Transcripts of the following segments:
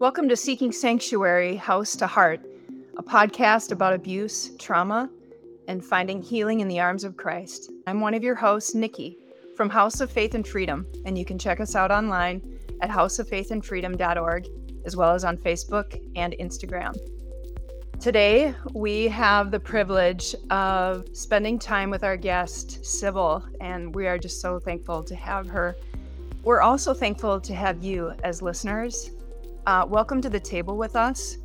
Welcome to Seeking Sanctuary House to Heart, a podcast about abuse, trauma, and finding healing in the arms of Christ. I'm one of your hosts, Nikki, from House of Faith and Freedom, and you can check us out online at houseoffaithandfreedom.org, as well as on Facebook and Instagram. Today, we have the privilege of spending time with our guest, Sybil, and we are just so thankful to have her. We're also thankful to have you as listeners. Uh, welcome to the table with us.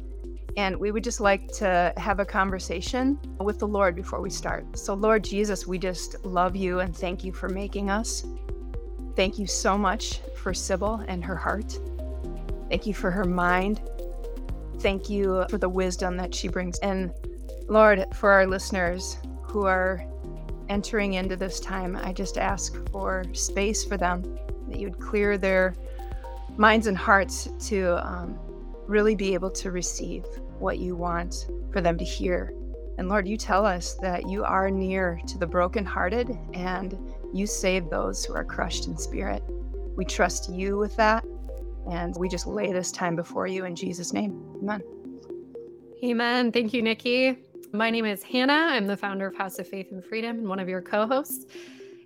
And we would just like to have a conversation with the Lord before we start. So, Lord Jesus, we just love you and thank you for making us. Thank you so much for Sybil and her heart. Thank you for her mind Thank you for the wisdom that she brings. And Lord, for our listeners who are entering into this time, I just ask for space for them, that you'd clear their minds and hearts to um, really be able to receive what you want for them to hear. And Lord, you tell us that you are near to the brokenhearted and you save those who are crushed in spirit. We trust you with that. And we just lay this time before you in Jesus' name. Amen. Amen. Thank you, Nikki. My name is Hannah. I'm the founder of House of Faith and Freedom and one of your co hosts.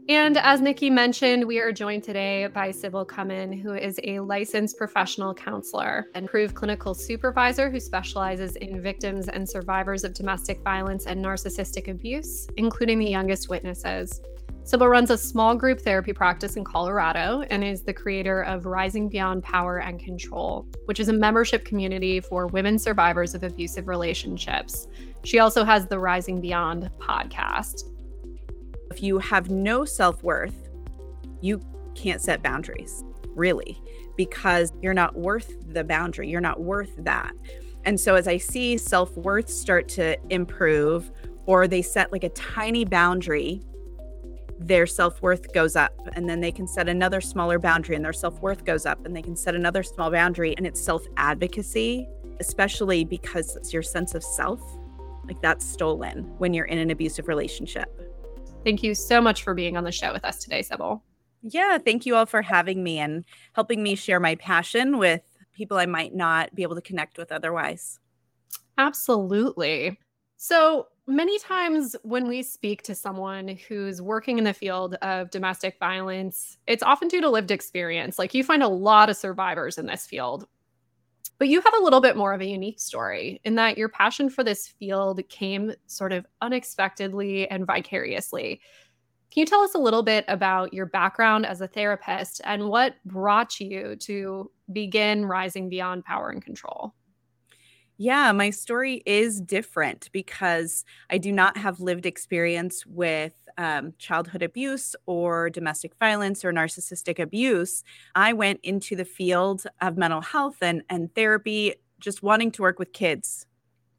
And as Nikki mentioned, we are joined today by Sybil Cummin, who is a licensed professional counselor and approved clinical supervisor who specializes in victims and survivors of domestic violence and narcissistic abuse, including the youngest witnesses. Sybil runs a small group therapy practice in Colorado and is the creator of Rising Beyond Power and Control, which is a membership community for women survivors of abusive relationships. She also has the Rising Beyond podcast. If you have no self worth, you can't set boundaries, really, because you're not worth the boundary. You're not worth that. And so as I see self worth start to improve, or they set like a tiny boundary their self worth goes up. And then they can set another smaller boundary and their self worth goes up and they can set another small boundary. And it's self advocacy, especially because it's your sense of self, like that's stolen when you're in an abusive relationship. Thank you so much for being on the show with us today, Sybil. Yeah, thank you all for having me and helping me share my passion with people I might not be able to connect with otherwise. Absolutely. So, many times when we speak to someone who's working in the field of domestic violence, it's often due to lived experience. Like you find a lot of survivors in this field. But you have a little bit more of a unique story in that your passion for this field came sort of unexpectedly and vicariously. Can you tell us a little bit about your background as a therapist and what brought you to begin rising beyond power and control? Yeah, my story is different because I do not have lived experience with um, childhood abuse or domestic violence or narcissistic abuse. I went into the field of mental health and, and therapy just wanting to work with kids.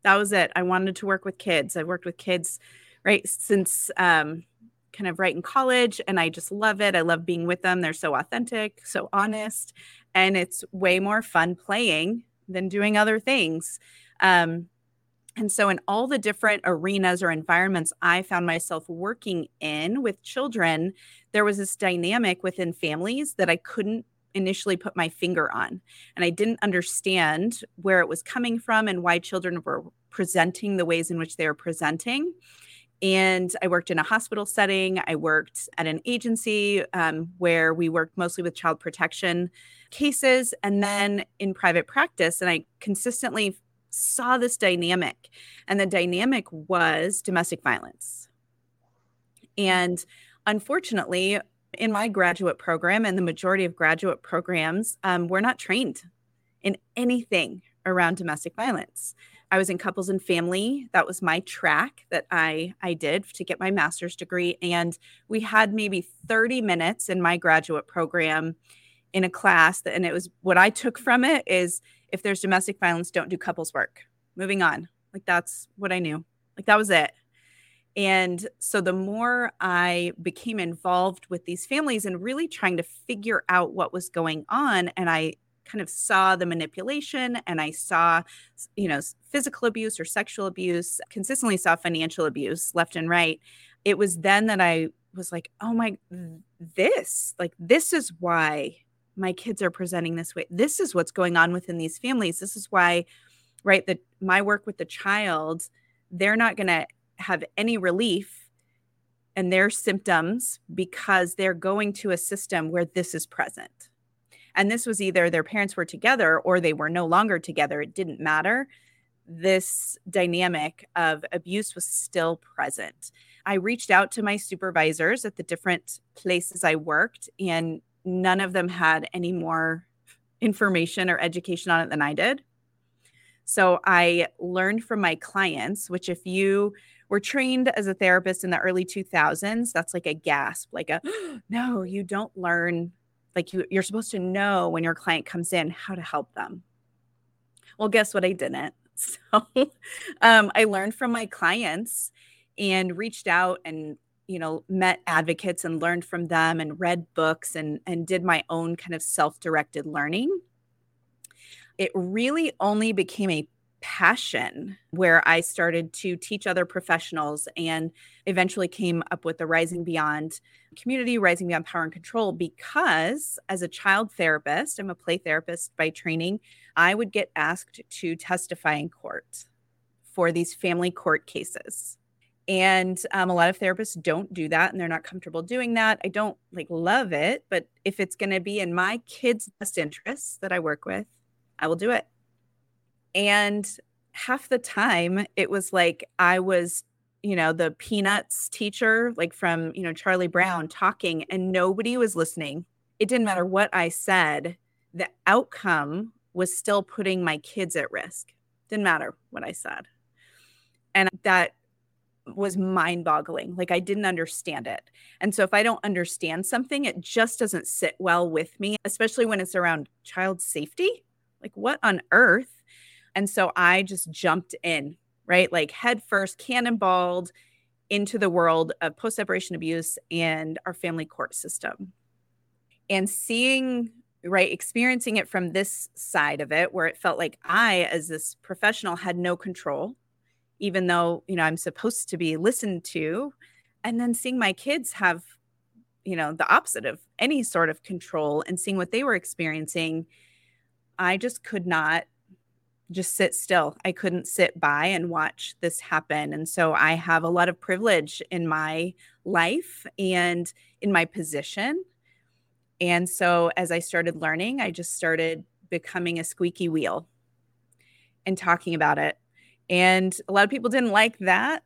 That was it. I wanted to work with kids. I worked with kids right since um, kind of right in college, and I just love it. I love being with them. They're so authentic, so honest, and it's way more fun playing than doing other things. Um, and so, in all the different arenas or environments I found myself working in with children, there was this dynamic within families that I couldn't initially put my finger on. And I didn't understand where it was coming from and why children were presenting the ways in which they were presenting. And I worked in a hospital setting. I worked at an agency um, where we worked mostly with child protection cases and then in private practice. And I consistently saw this dynamic. And the dynamic was domestic violence. And unfortunately, in my graduate program and the majority of graduate programs, um, we're not trained in anything around domestic violence. I was in couples and family. That was my track that I I did to get my master's degree and we had maybe 30 minutes in my graduate program in a class and it was what I took from it is if there's domestic violence don't do couples work. Moving on. Like that's what I knew. Like that was it. And so the more I became involved with these families and really trying to figure out what was going on and I kind of saw the manipulation and I saw, you know, physical abuse or sexual abuse, consistently saw financial abuse left and right. It was then that I was like, oh my, this, like, this is why my kids are presenting this way. This is what's going on within these families. This is why, right, that my work with the child, they're not going to have any relief and their symptoms because they're going to a system where this is present. And this was either their parents were together or they were no longer together. It didn't matter. This dynamic of abuse was still present. I reached out to my supervisors at the different places I worked, and none of them had any more information or education on it than I did. So I learned from my clients, which, if you were trained as a therapist in the early 2000s, that's like a gasp, like a no, you don't learn. Like you, you're supposed to know when your client comes in how to help them. Well, guess what? I didn't. So um, I learned from my clients and reached out and you know met advocates and learned from them and read books and and did my own kind of self-directed learning it really only became a passion where I started to teach other professionals and eventually came up with the Rising Beyond community, Rising Beyond Power and Control, because as a child therapist, I'm a play therapist by training, I would get asked to testify in court for these family court cases. And um, a lot of therapists don't do that and they're not comfortable doing that. I don't like love it, but if it's going to be in my kids' best interests that I work with, I will do it. And half the time it was like I was, you know, the peanuts teacher, like from, you know, Charlie Brown talking, and nobody was listening. It didn't matter what I said, the outcome was still putting my kids at risk. Didn't matter what I said. And that was mind boggling. Like I didn't understand it. And so if I don't understand something, it just doesn't sit well with me, especially when it's around child safety. Like, what on earth and so I just jumped in, right? Like head first, cannonballed into the world of post separation abuse and our family court system. And seeing, right, experiencing it from this side of it, where it felt like I, as this professional, had no control, even though, you know, I'm supposed to be listened to. And then seeing my kids have, you know, the opposite of any sort of control and seeing what they were experiencing, I just could not just sit still. I couldn't sit by and watch this happen. And so I have a lot of privilege in my life and in my position. And so as I started learning, I just started becoming a squeaky wheel and talking about it. And a lot of people didn't like that.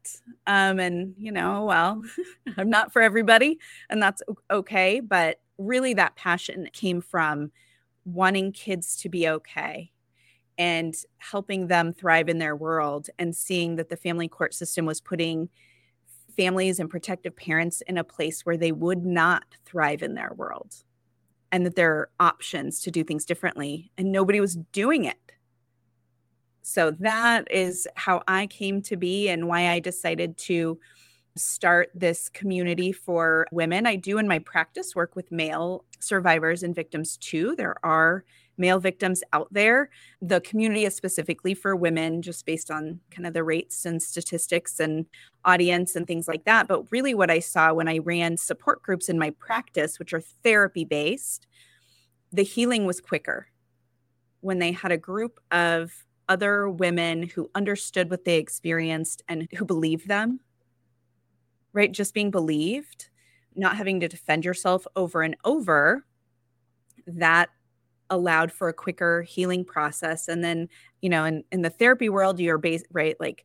Um, and, you know, well, I'm not for everybody, and that's okay. But really, that passion came from wanting kids to be okay and helping them thrive in their world and seeing that the family court system was putting families and protective parents in a place where they would not thrive in their world and that there are options to do things differently and nobody was doing it. So that is how i came to be and why i decided to start this community for women. I do in my practice work with male survivors and victims too. There are male victims out there. The community is specifically for women, just based on kind of the rates and statistics and audience and things like that. But really, what I saw when I ran support groups in my practice, which are therapy based, the healing was quicker when they had a group of other women who understood what they experienced and who believed them, right? Just being believed, not having to defend yourself over and over. That allowed for a quicker healing process and then you know in, in the therapy world you're based right like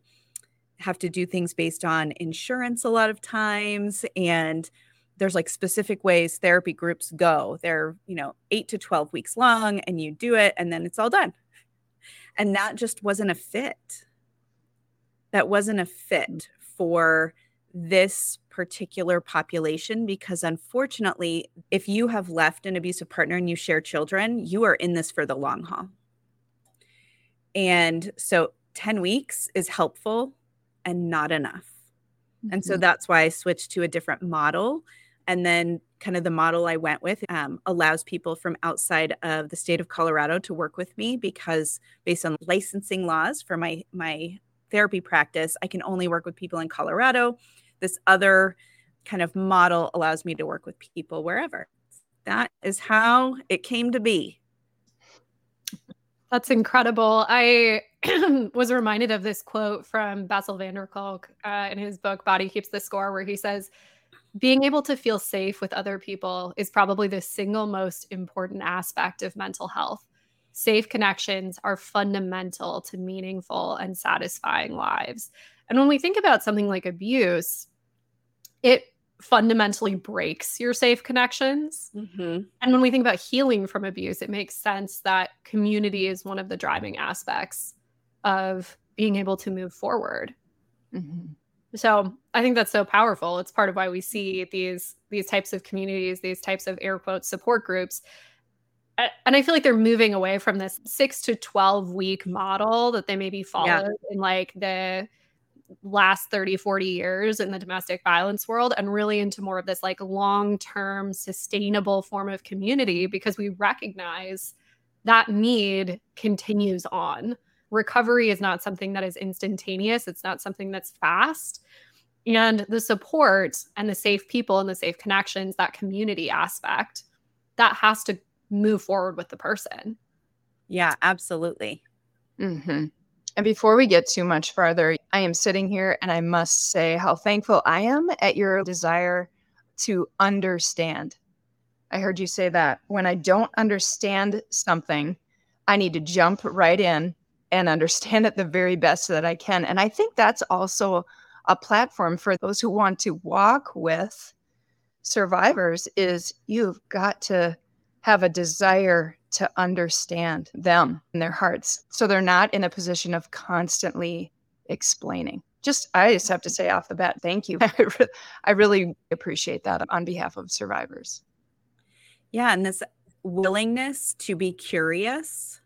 have to do things based on insurance a lot of times and there's like specific ways therapy groups go. They're you know 8 to 12 weeks long and you do it and then it's all done. And that just wasn't a fit. That wasn't a fit mm. for this particular population because unfortunately if you have left an abusive partner and you share children you are in this for the long haul and so 10 weeks is helpful and not enough mm-hmm. and so mm-hmm. that's why i switched to a different model and then kind of the model i went with um, allows people from outside of the state of colorado to work with me because based on licensing laws for my my therapy practice i can only work with people in colorado this other kind of model allows me to work with people wherever. that is how it came to be. That's incredible. I was reminded of this quote from Bessel van der Kolk uh, in his book Body Keeps the Score, where he says, Being able to feel safe with other people is probably the single most important aspect of mental health. Safe connections are fundamental to meaningful and satisfying lives. And when we think about something like abuse, it fundamentally breaks your safe connections. Mm-hmm. And when we think about healing from abuse, it makes sense that community is one of the driving aspects of being able to move forward. Mm-hmm. So I think that's so powerful. It's part of why we see these these types of communities, these types of air quotes support groups. And I feel like they're moving away from this six to 12 week model that they maybe followed yeah. in like the last 30 40 years in the domestic violence world and really into more of this like long-term sustainable form of community because we recognize that need continues on. Recovery is not something that is instantaneous. It's not something that's fast. And the support and the safe people and the safe connections that community aspect that has to move forward with the person. Yeah absolutely. Mm-hmm. And before we get too much farther, I am sitting here and I must say how thankful I am at your desire to understand. I heard you say that when I don't understand something, I need to jump right in and understand it the very best that I can. And I think that's also a platform for those who want to walk with survivors is you've got to have a desire to understand them and their hearts. So they're not in a position of constantly explaining. Just, I just have to say off the bat, thank you. I really appreciate that on behalf of survivors. Yeah. And this willingness to be curious,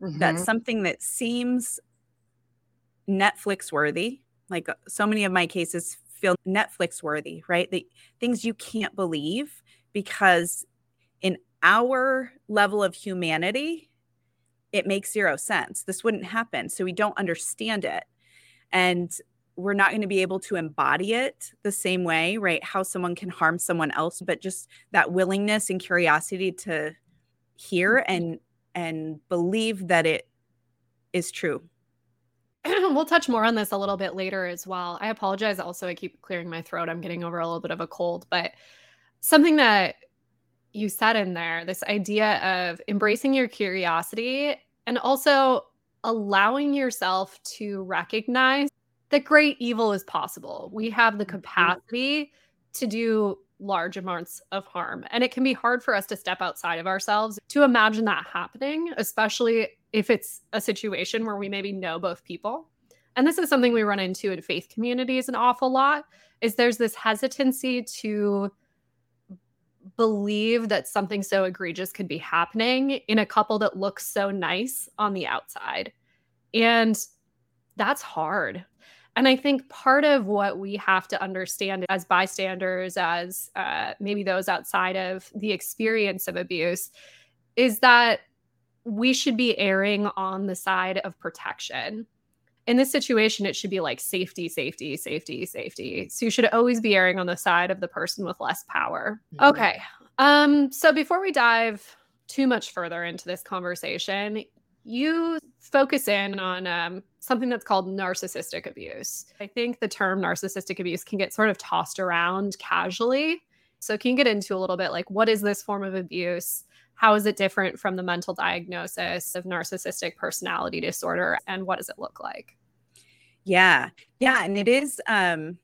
mm-hmm. that's something that seems Netflix worthy. Like uh, so many of my cases feel Netflix worthy, right? The things you can't believe because in our level of humanity, it makes zero sense. This wouldn't happen. So we don't understand it. And we're not going to be able to embody it the same way, right? How someone can harm someone else, but just that willingness and curiosity to hear mm-hmm. and and believe that it is true. we'll touch more on this a little bit later as well. I apologize also I keep clearing my throat. I'm getting over a little bit of a cold, but something that you said in there this idea of embracing your curiosity and also allowing yourself to recognize that great evil is possible. We have the mm-hmm. capacity to do large amounts of harm. And it can be hard for us to step outside of ourselves to imagine that happening, especially if it's a situation where we maybe know both people. And this is something we run into in faith communities an awful lot is there's this hesitancy to believe that something so egregious could be happening in a couple that looks so nice on the outside. And that's hard. And I think part of what we have to understand as bystanders, as uh, maybe those outside of the experience of abuse, is that we should be erring on the side of protection. In this situation, it should be like safety, safety, safety, safety. So you should always be erring on the side of the person with less power. Mm-hmm. Okay. Um, so before we dive too much further into this conversation, you focus in on um, something that's called narcissistic abuse. I think the term narcissistic abuse can get sort of tossed around casually. So, can you get into a little bit like what is this form of abuse? How is it different from the mental diagnosis of narcissistic personality disorder? And what does it look like? Yeah. Yeah. And it is um,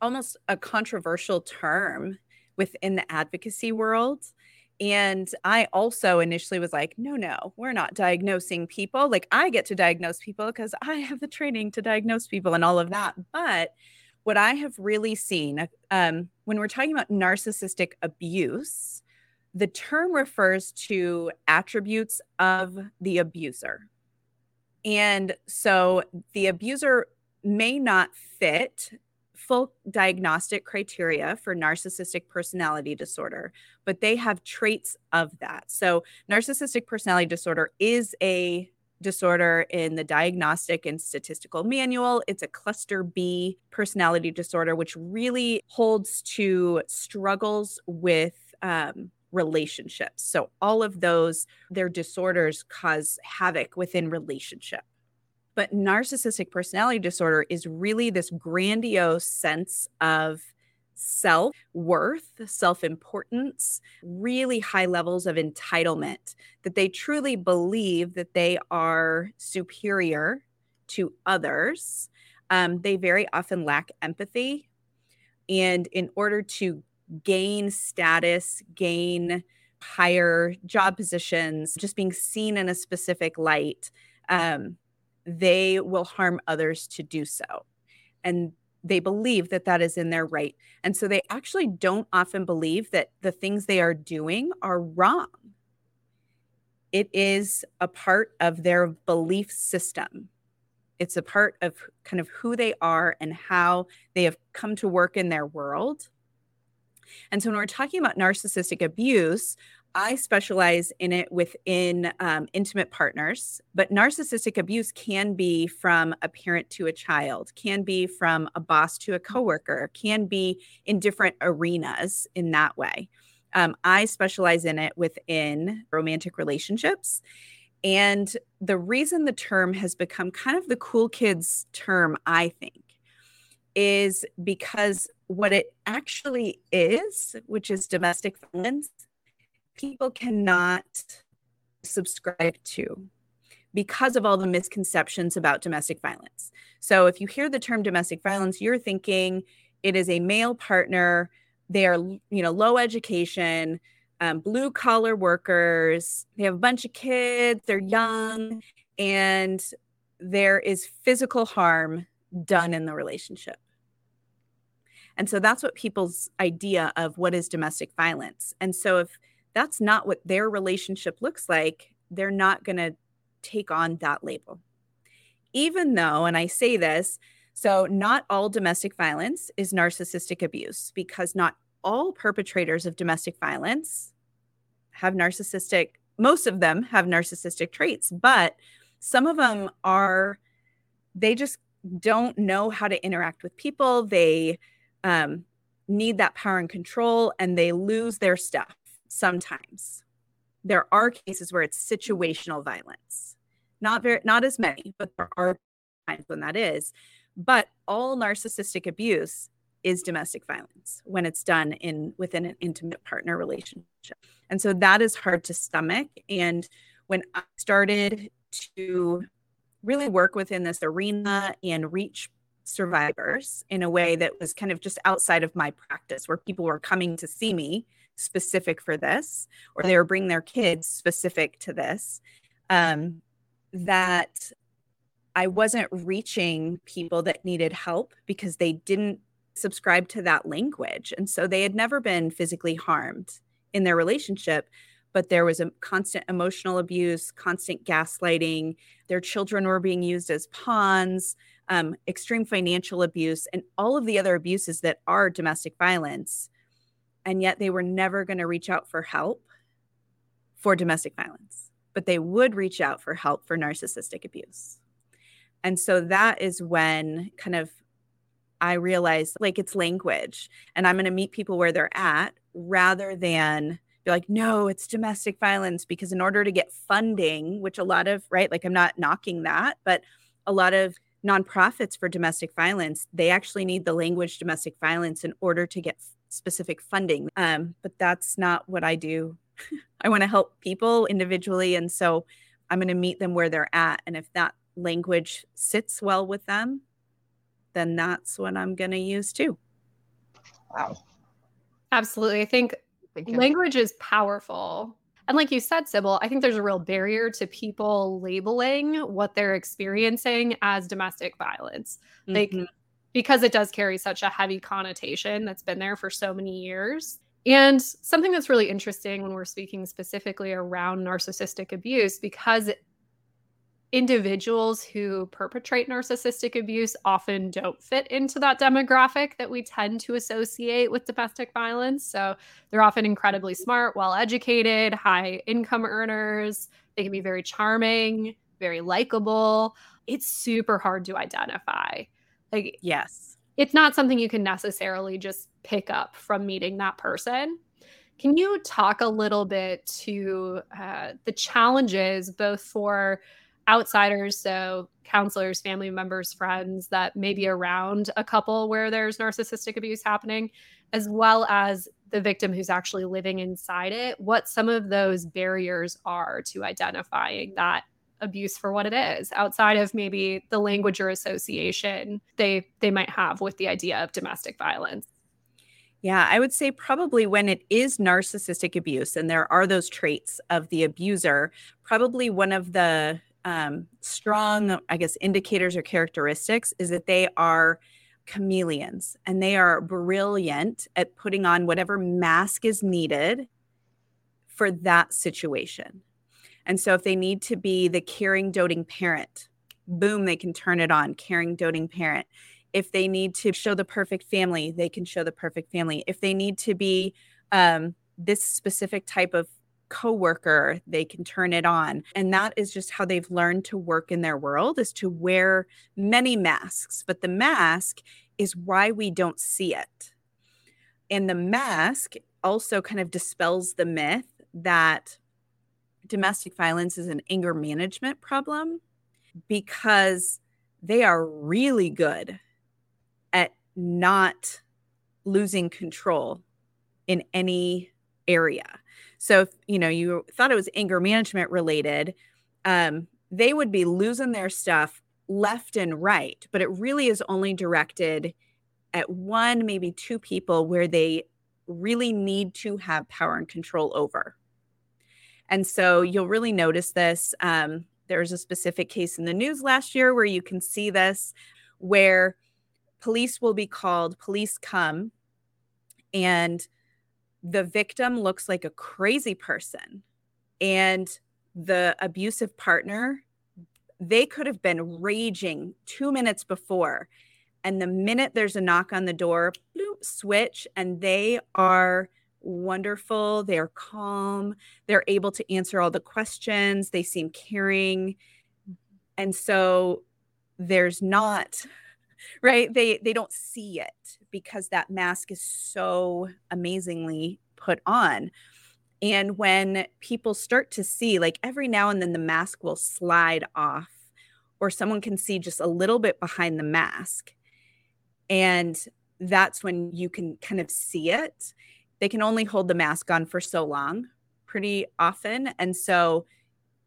almost a controversial term within the advocacy world. And I also initially was like, no, no, we're not diagnosing people. Like, I get to diagnose people because I have the training to diagnose people and all of that. But what I have really seen um, when we're talking about narcissistic abuse, the term refers to attributes of the abuser. And so the abuser may not fit full diagnostic criteria for narcissistic personality disorder, but they have traits of that. So, narcissistic personality disorder is a disorder in the Diagnostic and Statistical Manual. It's a cluster B personality disorder, which really holds to struggles with um, relationships. So all of those their disorders cause havoc within relationship. But narcissistic personality disorder is really this grandiose sense of self worth, self importance, really high levels of entitlement, that they truly believe that they are superior to others. Um, they very often lack empathy. And in order to gain status, gain higher job positions, just being seen in a specific light, um, they will harm others to do so. And they believe that that is in their right. And so they actually don't often believe that the things they are doing are wrong. It is a part of their belief system. It's a part of kind of who they are and how they have come to work in their world. And so when we're talking about narcissistic abuse, I specialize in it within um, intimate partners, but narcissistic abuse can be from a parent to a child, can be from a boss to a coworker, can be in different arenas in that way. Um, I specialize in it within romantic relationships. And the reason the term has become kind of the cool kids term, I think, is because what it actually is, which is domestic violence, people cannot subscribe to because of all the misconceptions about domestic violence. So if you hear the term domestic violence, you're thinking it is a male partner, they are, you know, low education, um, blue collar workers, they have a bunch of kids, they're young, and there is physical harm done in the relationship. And so that's what people's idea of what is domestic violence. And so if that's not what their relationship looks like, they're not going to take on that label. Even though, and I say this, so not all domestic violence is narcissistic abuse because not all perpetrators of domestic violence have narcissistic, most of them have narcissistic traits, but some of them are, they just don't know how to interact with people. They um, need that power and control and they lose their stuff sometimes. There are cases where it's situational violence. Not very not as many, but there are times when that is. But all narcissistic abuse is domestic violence when it's done in within an intimate partner relationship. And so that is hard to stomach and when I started to really work within this arena and reach survivors in a way that was kind of just outside of my practice where people were coming to see me specific for this, or they were bringing their kids specific to this, um, that I wasn't reaching people that needed help because they didn't subscribe to that language. And so they had never been physically harmed in their relationship, but there was a constant emotional abuse, constant gaslighting. Their children were being used as pawns, um, extreme financial abuse, and all of the other abuses that are domestic violence and yet they were never going to reach out for help for domestic violence, but they would reach out for help for narcissistic abuse. And so that is when kind of I realized like it's language and I'm going to meet people where they're at rather than be like, no, it's domestic violence. Because in order to get funding, which a lot of, right, like I'm not knocking that, but a lot of nonprofits for domestic violence, they actually need the language domestic violence in order to get specific funding. Um, but that's not what I do. I want to help people individually. And so I'm going to meet them where they're at. And if that language sits well with them, then that's what I'm going to use too. Wow. Absolutely. I think language is powerful. And like you said, Sybil, I think there's a real barrier to people labeling what they're experiencing as domestic violence. Mm-hmm. Like because it does carry such a heavy connotation that's been there for so many years. And something that's really interesting when we're speaking specifically around narcissistic abuse, because individuals who perpetrate narcissistic abuse often don't fit into that demographic that we tend to associate with domestic violence. So they're often incredibly smart, well educated, high income earners. They can be very charming, very likable. It's super hard to identify. Like, yes, it's not something you can necessarily just pick up from meeting that person. Can you talk a little bit to uh, the challenges both for outsiders, so counselors, family members, friends that may be around a couple where there's narcissistic abuse happening, as well as the victim who's actually living inside it, what some of those barriers are to identifying that abuse for what it is outside of maybe the language or association they they might have with the idea of domestic violence. Yeah, I would say probably when it is narcissistic abuse and there are those traits of the abuser, probably one of the um, strong, I guess, indicators or characteristics is that they are chameleons and they are brilliant at putting on whatever mask is needed for that situation. And so if they need to be the caring, doting parent, boom, they can turn it on, caring, doting parent. If they need to show the perfect family, they can show the perfect family. If they need to be um, this specific type of coworker, they can turn it on. And that is just how they've learned to work in their world is to wear many masks. But the mask is why we don't see it. And the mask also kind of dispels the myth that domestic violence is an anger management problem because they are really good at not losing control in any area. So you know you thought it was anger management related, um, they would be losing their stuff left and right, but it really is only directed at one, maybe two people where they really need to have power and control over. And so you'll really notice this. Um, there's a specific case in the news last year where you can see this, where police will be called, police come, and the victim looks like a crazy person. And the abusive partner, they could have been raging two minutes before. And the minute there's a knock on the door, bloop, switch, and they are wonderful. They're calm. They're able to answer all the questions. They seem caring. Mm-hmm. And so there's not right they they don't see it because that mask is so amazingly put on and when people start to see like every now and then the mask will slide off or someone can see just a little bit behind the mask and that's when you can kind of see it they can only hold the mask on for so long pretty often. And so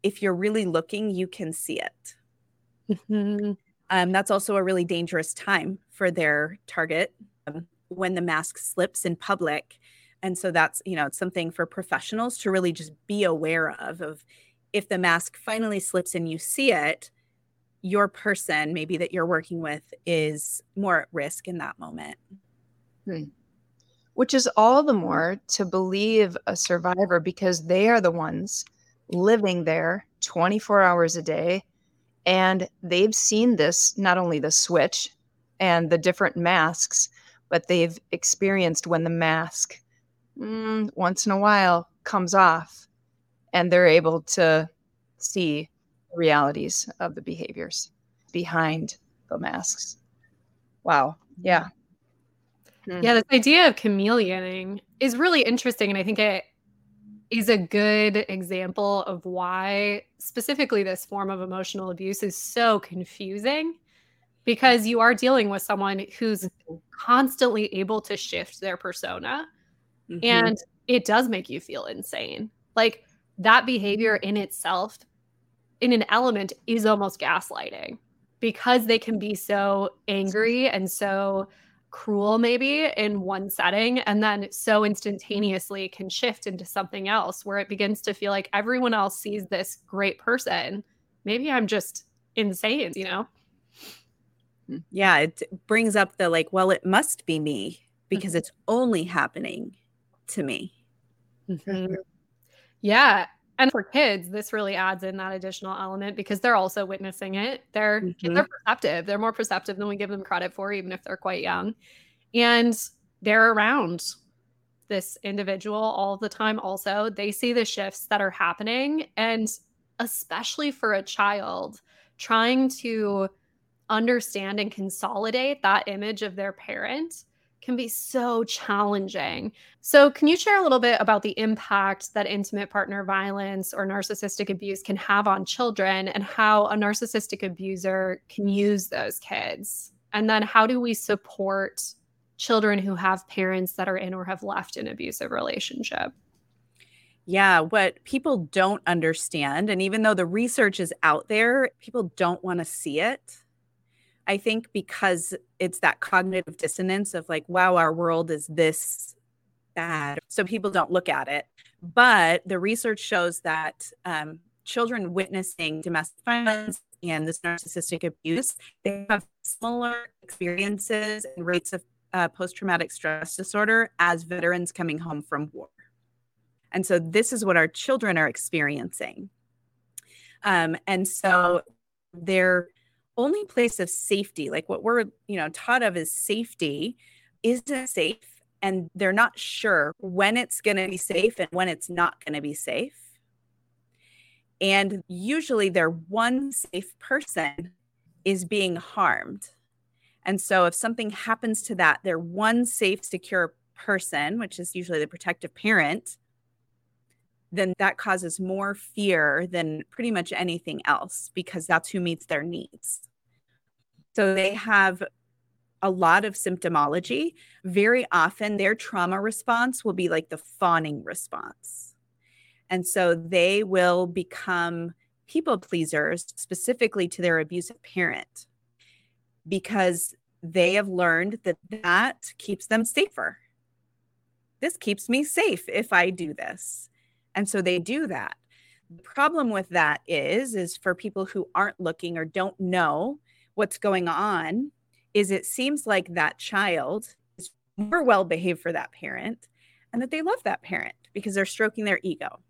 if you're really looking, you can see it. Mm-hmm. Um, that's also a really dangerous time for their target um, when the mask slips in public. And so that's, you know, it's something for professionals to really just be aware of, of if the mask finally slips and you see it, your person maybe that you're working with is more at risk in that moment. Hmm which is all the more to believe a survivor because they are the ones living there 24 hours a day and they've seen this not only the switch and the different masks but they've experienced when the mask mm, once in a while comes off and they're able to see realities of the behaviors behind the masks wow yeah Mm. Yeah, this idea of chameleoning is really interesting. And I think it is a good example of why specifically this form of emotional abuse is so confusing because you are dealing with someone who's constantly able to shift their persona mm-hmm. and it does make you feel insane. Like that behavior in itself in an element is almost gaslighting because they can be so angry and so cruel maybe in one setting and then so instantaneously can shift into something else where it begins to feel like everyone else sees this great person maybe i'm just insane you know hmm. yeah it brings up the like well it must be me because mm-hmm. it's only happening to me mm-hmm. yeah and for kids this really adds in that additional element because they're also witnessing it. They're mm-hmm. are perceptive. They're more perceptive than we give them credit for even if they're quite young. And they're around this individual all the time also. They see the shifts that are happening and especially for a child trying to understand and consolidate that image of their parent can be so challenging. So, can you share a little bit about the impact that intimate partner violence or narcissistic abuse can have on children and how a narcissistic abuser can use those kids? And then, how do we support children who have parents that are in or have left an abusive relationship? Yeah, what people don't understand, and even though the research is out there, people don't want to see it I think because it's that cognitive dissonance of like, wow, our world is this bad. So people don't look at it. But the research shows that um, children witnessing domestic violence and this narcissistic abuse, they have similar experiences and rates of uh, post traumatic stress disorder as veterans coming home from war. And so this is what our children are experiencing. Um, and so they're only place of safety, like what we're, you know, taught of is safety, isn't safe. And they're not sure when it's going to be safe and when it's not going to be safe. And usually their one safe person is being harmed. And so if something happens to that, their one safe, secure person, which is usually the protective parent, then that causes more fear than pretty much anything else because that's who meets their needs. So they have a lot of symptomology. Very often, their trauma response will be like the fawning response. And so they will become people pleasers specifically to their abusive parent because they have learned that that keeps them safer. This keeps me safe if I do this. And so they do that. The problem with that is is for people who aren't looking or don't know what's going on is it seems like that child is more well behaved for that parent and that they love that parent because they're stroking their ego.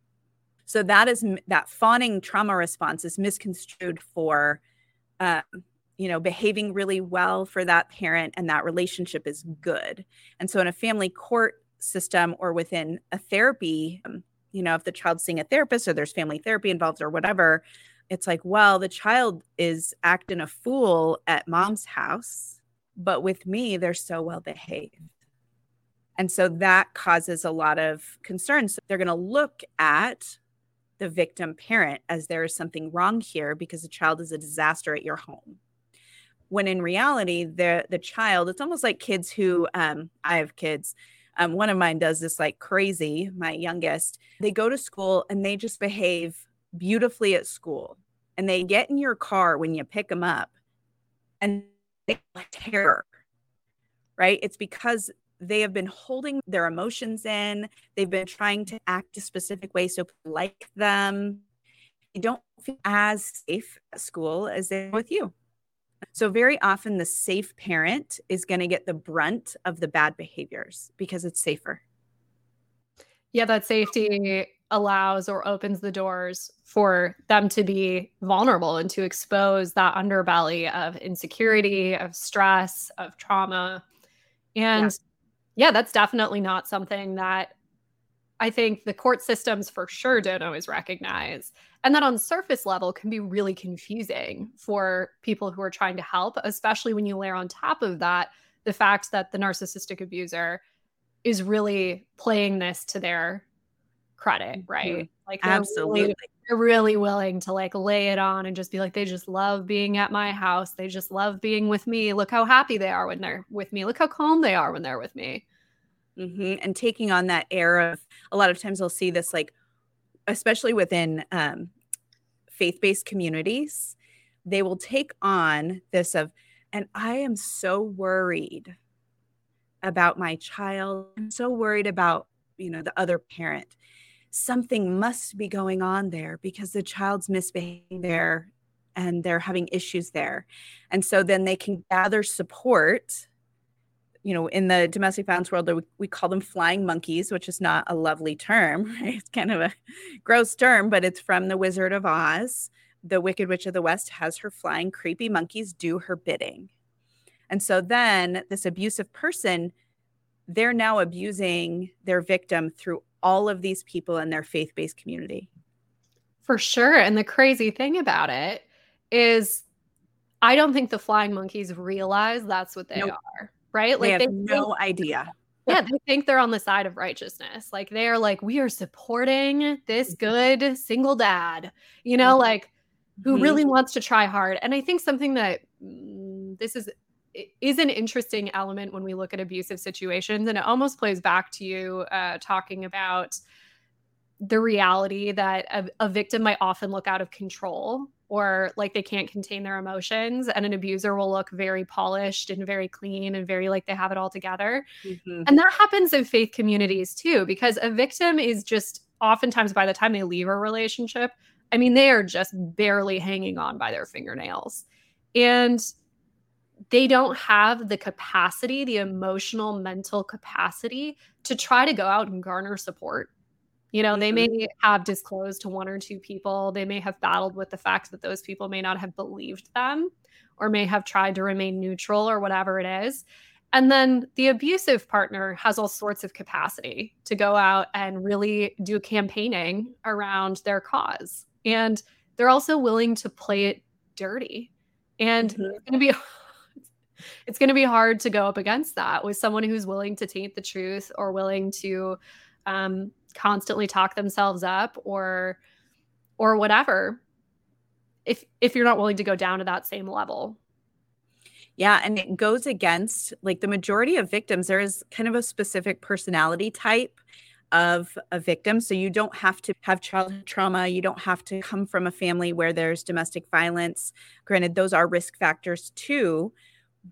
So that is that fawning trauma response is misconstrued for, um, you know, behaving really well for that parent and that relationship is good. And so in a family court system or within a therapy, um, you know, if the child's seeing a therapist or there's family therapy involved or whatever, it's like, well, the child is acting a fool at mom's house, but with me, they're so well behaved. And so that causes a lot of concerns. So they're going to look at the victim parent as there is something wrong here because the child is a disaster at your home. When in reality, the the child, it's almost like kids who um, I have kids. Um, one of mine does this like crazy, my youngest. They go to school and they just behave beautifully at school and they get in your car when you pick them up and they like terror right it's because they have been holding their emotions in they've been trying to act a specific way so like them they don't feel as safe at school as they are with you so very often the safe parent is going to get the brunt of the bad behaviors because it's safer yeah that safety allows or opens the doors for them to be vulnerable and to expose that underbelly of insecurity, of stress, of trauma. And yeah. yeah, that's definitely not something that I think the court systems for sure don't always recognize. And that on surface level can be really confusing for people who are trying to help, especially when you layer on top of that the fact that the narcissistic abuser is really playing this to their credit, right? Mm-hmm. Like absolutely really, they're really willing to like lay it on and just be like, they just love being at my house. They just love being with me. Look how happy they are when they're with me. Look how calm they are when they're with me. Mm-hmm. And taking on that air of a lot of times I'll see this like, especially within um, faith based communities, they will take on this of, and I am so worried about my child. I'm so worried about, you know, the other parent something must be going on there because the child's misbehaving there and they're having issues there. And so then they can gather support. You know, in the domestic violence world, we call them flying monkeys, which is not a lovely term. Right? It's kind of a gross term, but it's from the Wizard of Oz. The Wicked Witch of the West has her flying creepy monkeys do her bidding. And so then this abusive person, they're now abusing their victim through all of these people in their faith based community. For sure. And the crazy thing about it is, I don't think the flying monkeys realize that's what they nope. are. Right? Like they have they no idea. yeah, they think they're on the side of righteousness. Like they are like, we are supporting this mm-hmm. good single dad, you know, mm-hmm. like who mm-hmm. really wants to try hard. And I think something that mm, this is is an interesting element when we look at abusive situations, and it almost plays back to you uh, talking about the reality that a, a victim might often look out of control or like they can't contain their emotions and an abuser will look very polished and very clean and very like they have it all together. Mm-hmm. and that happens in faith communities too because a victim is just oftentimes by the time they leave a relationship i mean they are just barely hanging on by their fingernails. And they don't have the capacity the emotional mental capacity to try to go out and garner support you know, they may mm-hmm. have disclosed to one or two people. They may have battled with the fact that those people may not have believed them or may have tried to remain neutral or whatever it is. And then the abusive partner has all sorts of capacity to go out and really do campaigning around their cause. And they're also willing to play it dirty. And mm-hmm. it's going to be it's going to be hard to go up against that with someone who's willing to taint the truth or willing to um, constantly talk themselves up or or whatever if if you're not willing to go down to that same level. Yeah and it goes against like the majority of victims there is kind of a specific personality type of a victim. So you don't have to have childhood trauma. You don't have to come from a family where there's domestic violence. Granted those are risk factors too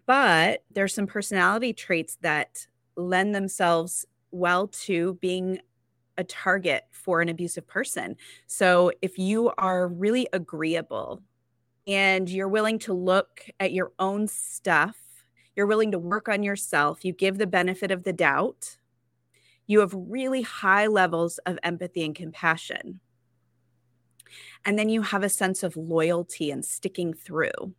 but there's some personality traits that lend themselves well to being a target for an abusive person. So if you are really agreeable and you're willing to look at your own stuff, you're willing to work on yourself, you give the benefit of the doubt, you have really high levels of empathy and compassion. And then you have a sense of loyalty and sticking through.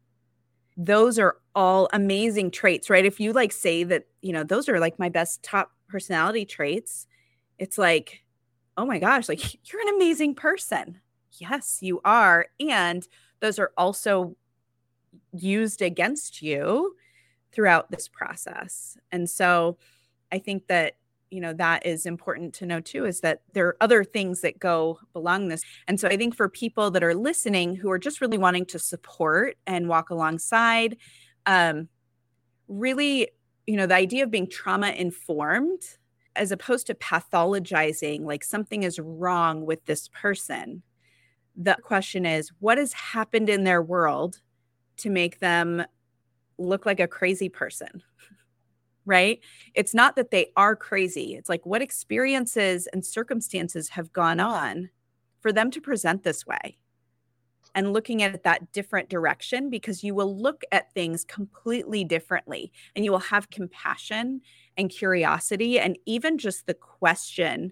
Those are all amazing traits, right? If you like say that, you know, those are like my best top personality traits, it's like oh my gosh, like you're an amazing person. Yes, you are. And those are also used against you throughout this process. And so I think that you know that is important to know too is that there are other things that go along this and so i think for people that are listening who are just really wanting to support and walk alongside um really you know the idea of being trauma informed as opposed to pathologizing like something is wrong with this person the question is what has happened in their world to make them look like a crazy person? Right? It's not that they are crazy. It's like what experiences and circumstances have gone on for them to present this way and looking at that different direction because you will look at things completely differently and you will have compassion and curiosity and even just the question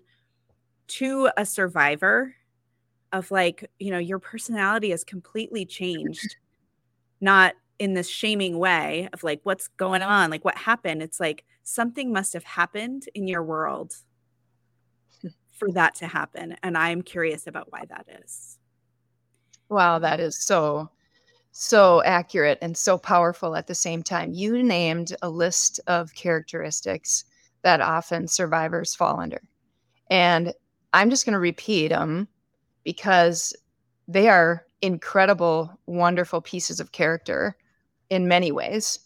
to a survivor of like you know your personality has completely changed not in this shaming way of like what's going on? Like what happened? It's like something must have happened in your world hmm. for that to happen and i'm curious about why that is Wow, that is so so accurate and so powerful at the same time. You named a list of characteristics that often survivors fall under. And I'm just going to repeat them because they are incredible, wonderful pieces of character in many ways.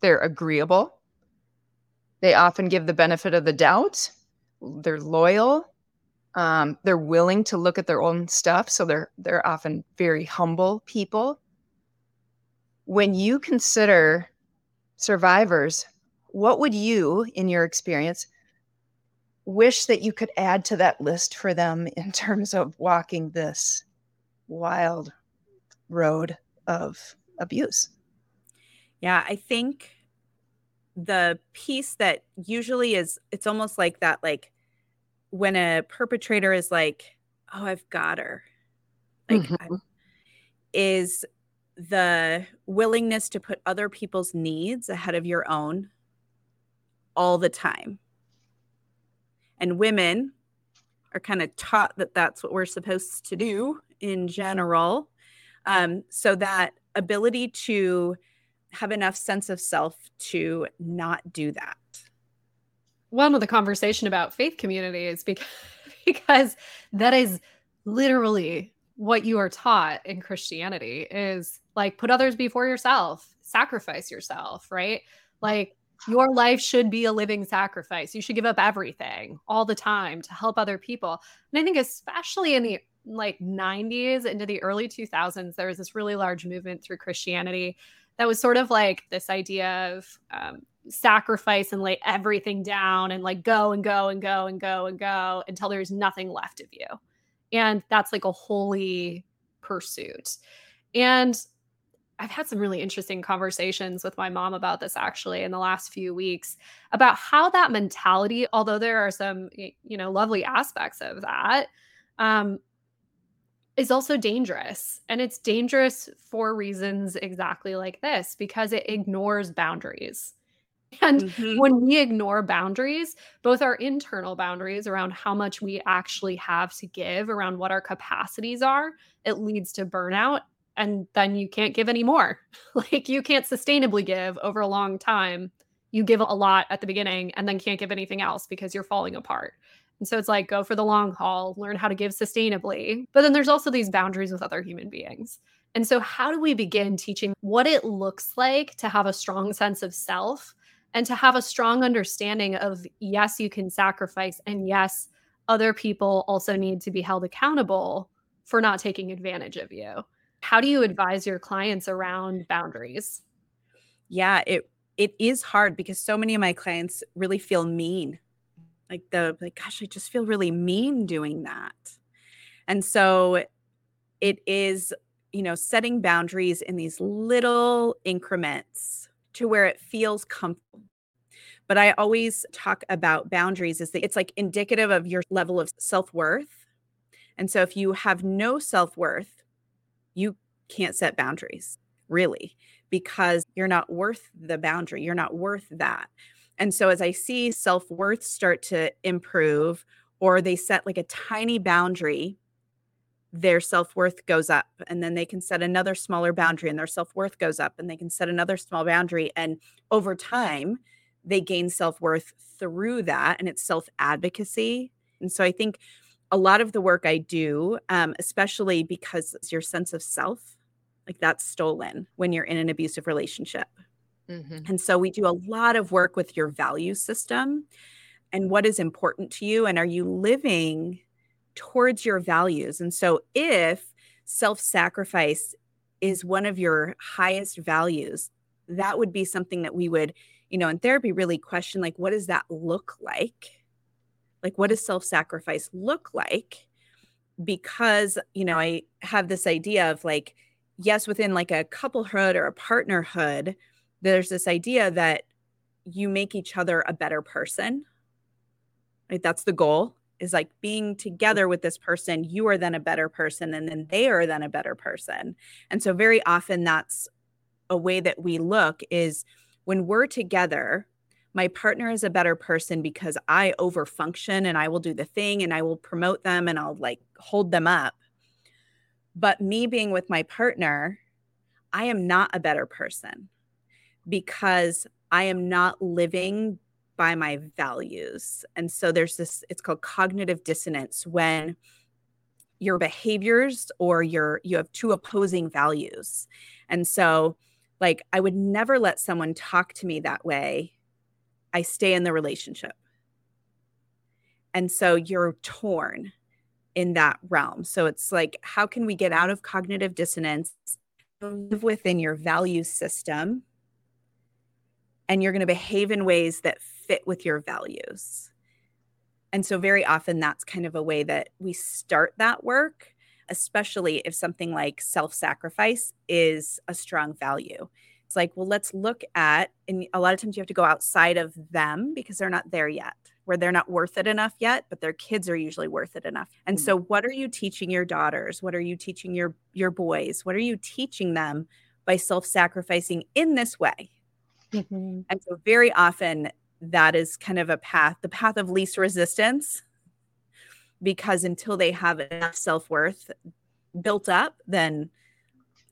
They're agreeable. They often give the benefit of the doubt. They're loyal. Um, they're willing to look at their own stuff, so they're they're often very humble people. When you consider survivors, what would you, in your experience, wish that you could add to that list for them in terms of walking this wild road of abuse? Yeah, I think the piece that usually is it's almost like that like when a perpetrator is like, "Oh, I've got her," like, mm-hmm. is the willingness to put other people's needs ahead of your own all the time. And women are kind of taught that that's what we're supposed to do in general. Um, so that ability to have enough sense of self to not do that? One of the conversation about faith community is because, because that is literally what you are taught in Christianity is like put others before yourself, sacrifice yourself, right? Like your life should be a living sacrifice. You should give up everything all the time to help other people. And I think especially in the like 90s into the early 2000s there was this really large movement through Christianity that was sort of like this idea of um, sacrifice and lay everything down and like go and go and go and go and go until there's nothing left of you. And that's like a holy pursuit. And I've had some really interesting conversations with my mom about this actually in the last few weeks about how that mentality, although there are some, you know, lovely aspects of that, um, is also dangerous. And it's dangerous for reasons exactly like this because it ignores boundaries. And mm-hmm. when we ignore boundaries, both our internal boundaries around how much we actually have to give, around what our capacities are, it leads to burnout. And then you can't give anymore. like you can't sustainably give over a long time. You give a lot at the beginning and then can't give anything else because you're falling apart. And so it's like go for the long haul, learn how to give sustainably. But then there's also these boundaries with other human beings. And so, how do we begin teaching what it looks like to have a strong sense of self and to have a strong understanding of yes, you can sacrifice, and yes, other people also need to be held accountable for not taking advantage of you? How do you advise your clients around boundaries? Yeah, it it is hard because so many of my clients really feel mean like the like gosh i just feel really mean doing that and so it is you know setting boundaries in these little increments to where it feels comfortable. But i always talk about boundaries is that it's like indicative of your level of self-worth. And so if you have no self-worth you can't set boundaries really because you're not worth the boundary you're not worth that. And so as I see self worth start to improve, or they set like a tiny boundary, their self worth goes up. And then they can set another smaller boundary, and their self worth goes up, and they can set another small boundary. And over time, they gain self worth through that. And it's self advocacy. And so I think a lot of the work I do, um, especially because your sense of self, like that's stolen when you're in an abusive relationship. Mm-hmm. And so we do a lot of work with your value system and what is important to you. And are you living towards your values? And so if self sacrifice is one of your highest values, that would be something that we would, you know, in therapy really question like, what does that look like? Like, what does self sacrifice look like? Because, you know, I have this idea of like, yes, within like a couplehood or a partnerhood, there's this idea that you make each other a better person. Right? That's the goal is like being together with this person, you are then a better person, and then they are then a better person. And so, very often, that's a way that we look is when we're together, my partner is a better person because I overfunction and I will do the thing and I will promote them and I'll like hold them up. But me being with my partner, I am not a better person because I am not living by my values. And so there's this, it's called cognitive dissonance when your behaviors or your you have two opposing values. And so like I would never let someone talk to me that way. I stay in the relationship. And so you're torn in that realm. So it's like how can we get out of cognitive dissonance, live within your value system and you're going to behave in ways that fit with your values. And so, very often, that's kind of a way that we start that work, especially if something like self sacrifice is a strong value. It's like, well, let's look at, and a lot of times you have to go outside of them because they're not there yet, where they're not worth it enough yet, but their kids are usually worth it enough. And mm-hmm. so, what are you teaching your daughters? What are you teaching your your boys? What are you teaching them by self sacrificing in this way? Mm-hmm. And so, very often, that is kind of a path, the path of least resistance, because until they have enough self worth built up, then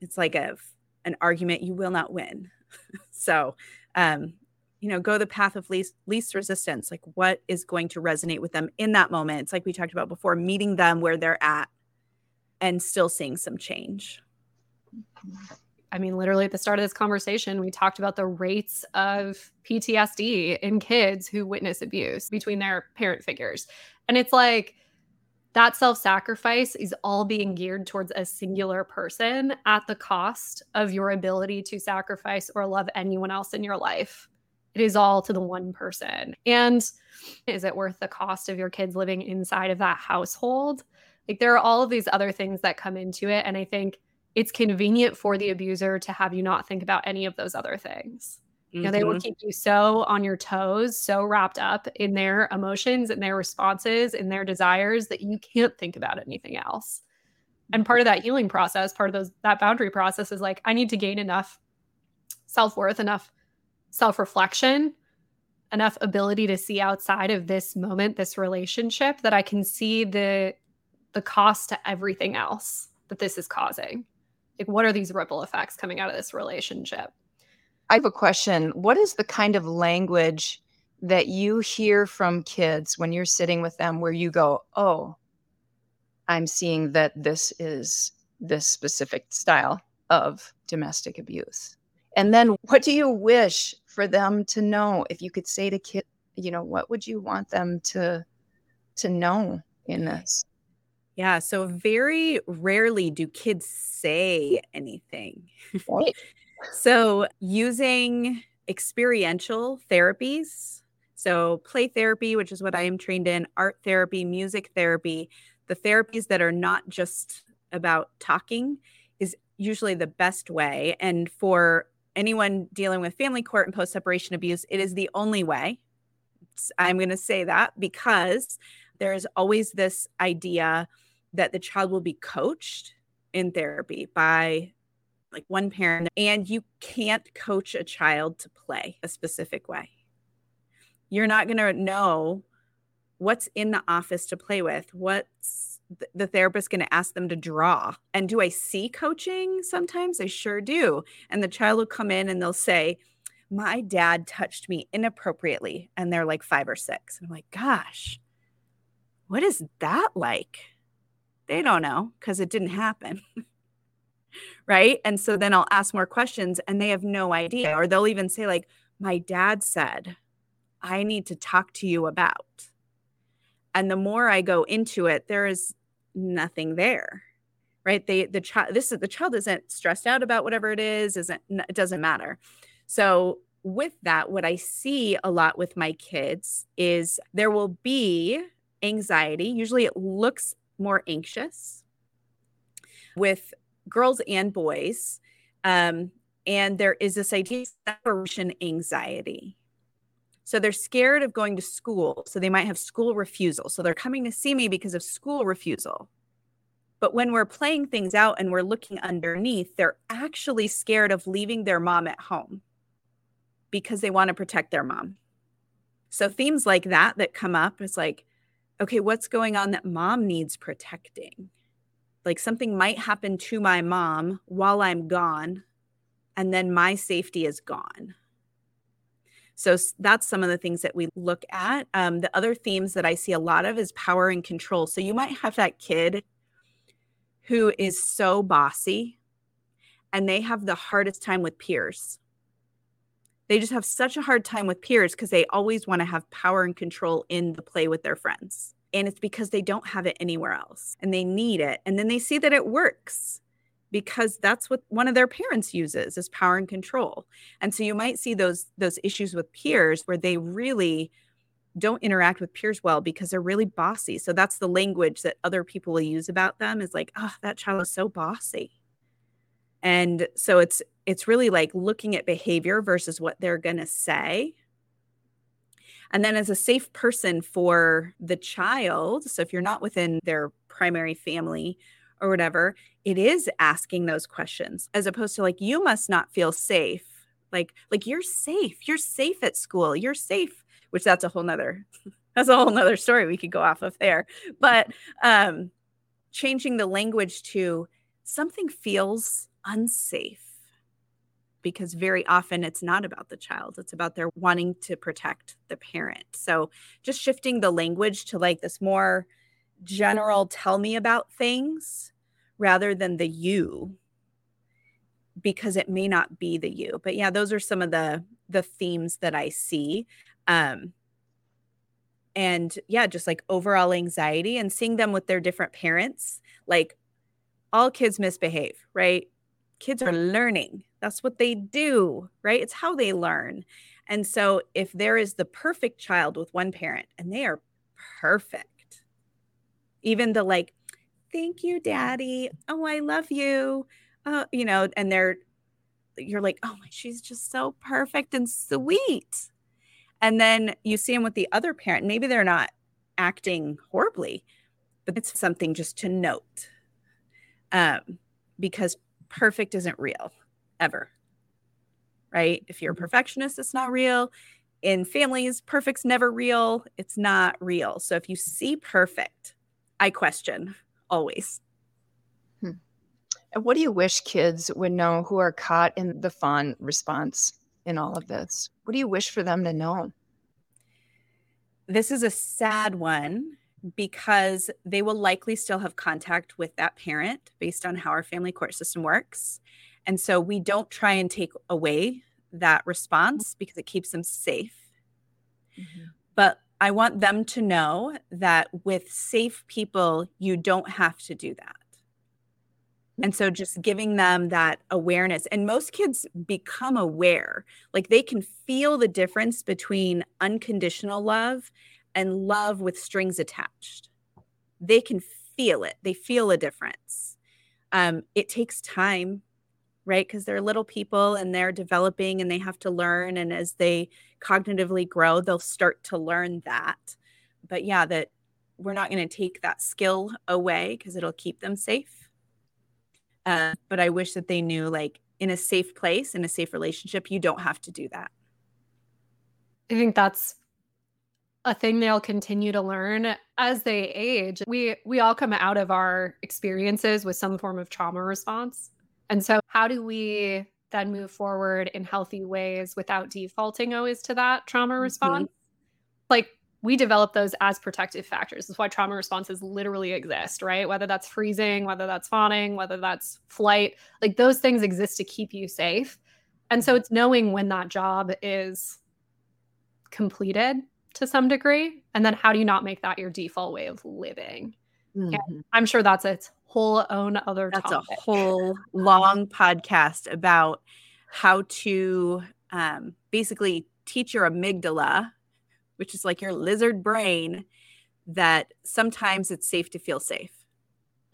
it's like a an argument you will not win. so, um, you know, go the path of least least resistance. Like what is going to resonate with them in that moment? It's like we talked about before, meeting them where they're at and still seeing some change. I mean, literally at the start of this conversation, we talked about the rates of PTSD in kids who witness abuse between their parent figures. And it's like that self sacrifice is all being geared towards a singular person at the cost of your ability to sacrifice or love anyone else in your life. It is all to the one person. And is it worth the cost of your kids living inside of that household? Like there are all of these other things that come into it. And I think it's convenient for the abuser to have you not think about any of those other things. Mm-hmm. You know, they will mm-hmm. keep you so on your toes, so wrapped up in their emotions and their responses and their desires that you can't think about anything else. And part of that healing process, part of those that boundary process is like I need to gain enough self-worth, enough self-reflection, enough ability to see outside of this moment, this relationship that I can see the the cost to everything else that this is causing like what are these ripple effects coming out of this relationship? I have a question. What is the kind of language that you hear from kids when you're sitting with them where you go oh i'm seeing that this is this specific style of domestic abuse. And then what do you wish for them to know? If you could say to kids you know what would you want them to to know in this yeah. So very rarely do kids say anything. Right. so using experiential therapies, so play therapy, which is what I am trained in, art therapy, music therapy, the therapies that are not just about talking is usually the best way. And for anyone dealing with family court and post separation abuse, it is the only way. I'm going to say that because there is always this idea that the child will be coached in therapy by like one parent and you can't coach a child to play a specific way. You're not going to know what's in the office to play with what's the therapist going to ask them to draw. And do i see coaching sometimes? I sure do. And the child will come in and they'll say my dad touched me inappropriately and they're like five or six. And i'm like gosh what is that like they don't know because it didn't happen. right. And so then I'll ask more questions and they have no idea. Or they'll even say, like, my dad said, I need to talk to you about. And the more I go into it, there is nothing there. Right. They, the child, this is the child isn't stressed out about whatever it is, isn't, it doesn't matter. So with that, what I see a lot with my kids is there will be anxiety. Usually it looks more anxious with girls and boys. Um, and there is this idea of separation anxiety. So they're scared of going to school. So they might have school refusal. So they're coming to see me because of school refusal. But when we're playing things out and we're looking underneath, they're actually scared of leaving their mom at home because they want to protect their mom. So themes like that that come up is like, okay, what's going on that mom needs protecting? Like something might happen to my mom while I'm gone, and then my safety is gone. So that's some of the things that we look at. Um, the other themes that I see a lot of is power and control. So you might have that kid who is so bossy and they have the hardest time with peers. They just have such a hard time with peers because they always want to have power and control in the play with their friends. And it's because they don't have it anywhere else and they need it. And then they see that it works because that's what one of their parents uses is power and control. And so you might see those those issues with peers where they really don't interact with peers well because they're really bossy. So that's the language that other people will use about them is like, oh, that child is so bossy. And so it's it's really like looking at behavior versus what they're going to say. And then as a safe person for the child, so if you're not within their primary family or whatever, it is asking those questions as opposed to like you must not feel safe. Like like you're safe. You're safe at school. You're safe, which that's a whole nother that's a whole nother story we could go off of there. But um changing the language to something feels unsafe because very often it's not about the child it's about their wanting to protect the parent. So just shifting the language to like this more general tell me about things rather than the you because it may not be the you. But yeah those are some of the the themes that i see um and yeah just like overall anxiety and seeing them with their different parents like all kids misbehave right kids are learning. That's what they do right? It's how they learn. And so if there is the perfect child with one parent and they are perfect. Even the like thank you daddy. Oh i love you. Uh, you know and they're you're like oh my she's just so perfect and sweet. And then you see them with the other parent maybe they're not acting horribly but it's something just to note um, because perfect isn't real ever right? If you're a mm-hmm. perfectionist it's not real. In families perfect's never real it's not real. So if you see perfect i question always. Hmm. and what do you wish kids would know who are caught in the fawn response in all of this? What do you wish for them to know? This is a sad one because they will likely still have contact with that parent based on how our family court system works. And so we don't try and take away that response because it keeps them safe. Mm-hmm. But I want them to know that with safe people, you don't have to do that. And so just giving them that awareness. And most kids become aware, like they can feel the difference between unconditional love and love with strings attached. They can feel it, they feel a difference. Um, it takes time, right? Because they're little people and they're developing and they have to learn. And as they cognitively grow, they'll start to learn that. But yeah, that we're not going to take that skill away because it'll keep them safe. Uh, but I wish that they knew, like, in a safe place, in a safe relationship, you don't have to do that. I think that's a thing they'll continue to learn as they age. We we all come out of our experiences with some form of trauma response. And so how do we then move forward in healthy ways without defaulting always to that trauma mm-hmm. response? Like we develop those as protective factors. That's why trauma responses literally exist, right? Whether that's freezing, whether that's fawning, whether that's flight, like those things exist to keep you safe. And so it's knowing when that job is completed to some degree and then how do you not make that your default way of living mm-hmm. i'm sure that's its whole own other that's topic. a whole long podcast about how to um, basically teach your amygdala which is like your lizard brain that sometimes it's safe to feel safe